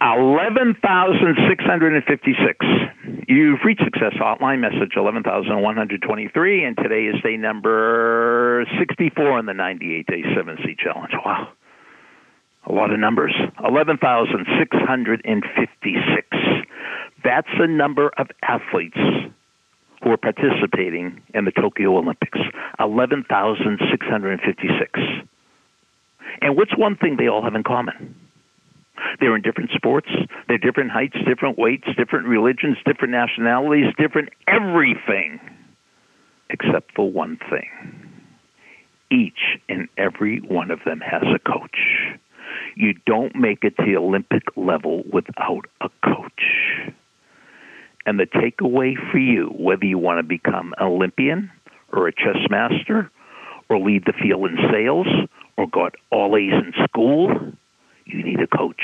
11,656. You've reached Success Hotline, message 11,123, and today is day number 64 in the 98 Day 7C Challenge. Wow. A lot of numbers. 11,656. That's the number of athletes who are participating in the Tokyo Olympics. 11,656. And what's one thing they all have in common? They're in different sports. They're different heights, different weights, different religions, different nationalities, different everything, except for one thing. Each and every one of them has a coach. You don't make it to the Olympic level without a coach. And the takeaway for you, whether you want to become an Olympian or a chess master or lead the field in sales or got all A's in school, you need a coach.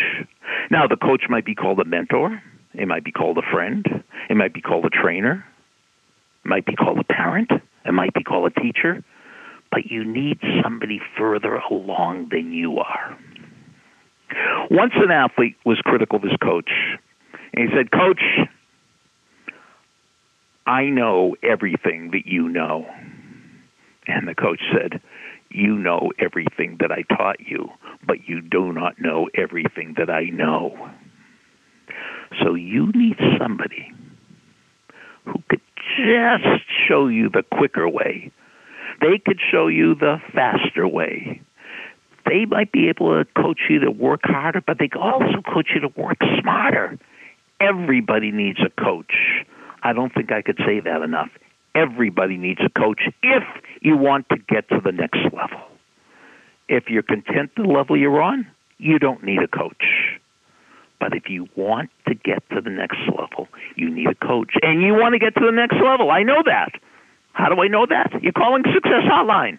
Now, the coach might be called a mentor, it might be called a friend, it might be called a trainer, it might be called a parent, it might be called a teacher, but you need somebody further along than you are. Once an athlete was critical of his coach, and he said, Coach, I know everything that you know. And the coach said, You know everything that I taught you, but you do not know everything that I know. So you need somebody who could just show you the quicker way. They could show you the faster way. They might be able to coach you to work harder, but they could also coach you to work smarter. Everybody needs a coach. I don't think I could say that enough. Everybody needs a coach if you want to get to the next level. If you're content the level you're on, you don't need a coach. But if you want to get to the next level, you need a coach. And you want to get to the next level. I know that. How do I know that? You're calling Success Hotline.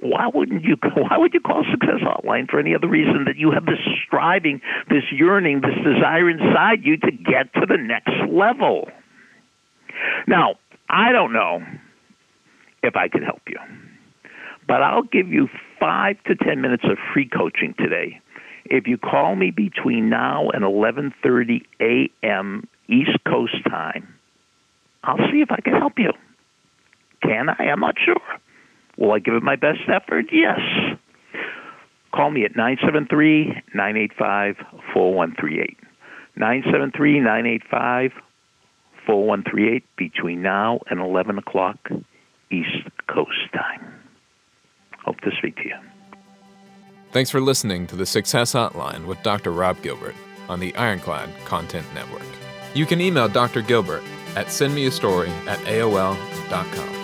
Why wouldn't you why would you call Success Hotline for any other reason that you have this striving, this yearning, this desire inside you to get to the next level? Now, I don't know if I can help you, but I'll give you five to ten minutes of free coaching today. If you call me between now and 11:30 a.m. East Coast time, I'll see if I can help you. Can I? I'm not sure. Will I give it my best effort? Yes. Call me at 973 985 4138. 973 985 4138 between now and 11 o'clock East Coast time. Hope to speak to you. Thanks for listening to the Success Hotline with Dr. Rob Gilbert on the Ironclad Content Network. You can email Dr. Gilbert at sendmeastory at AOL.com.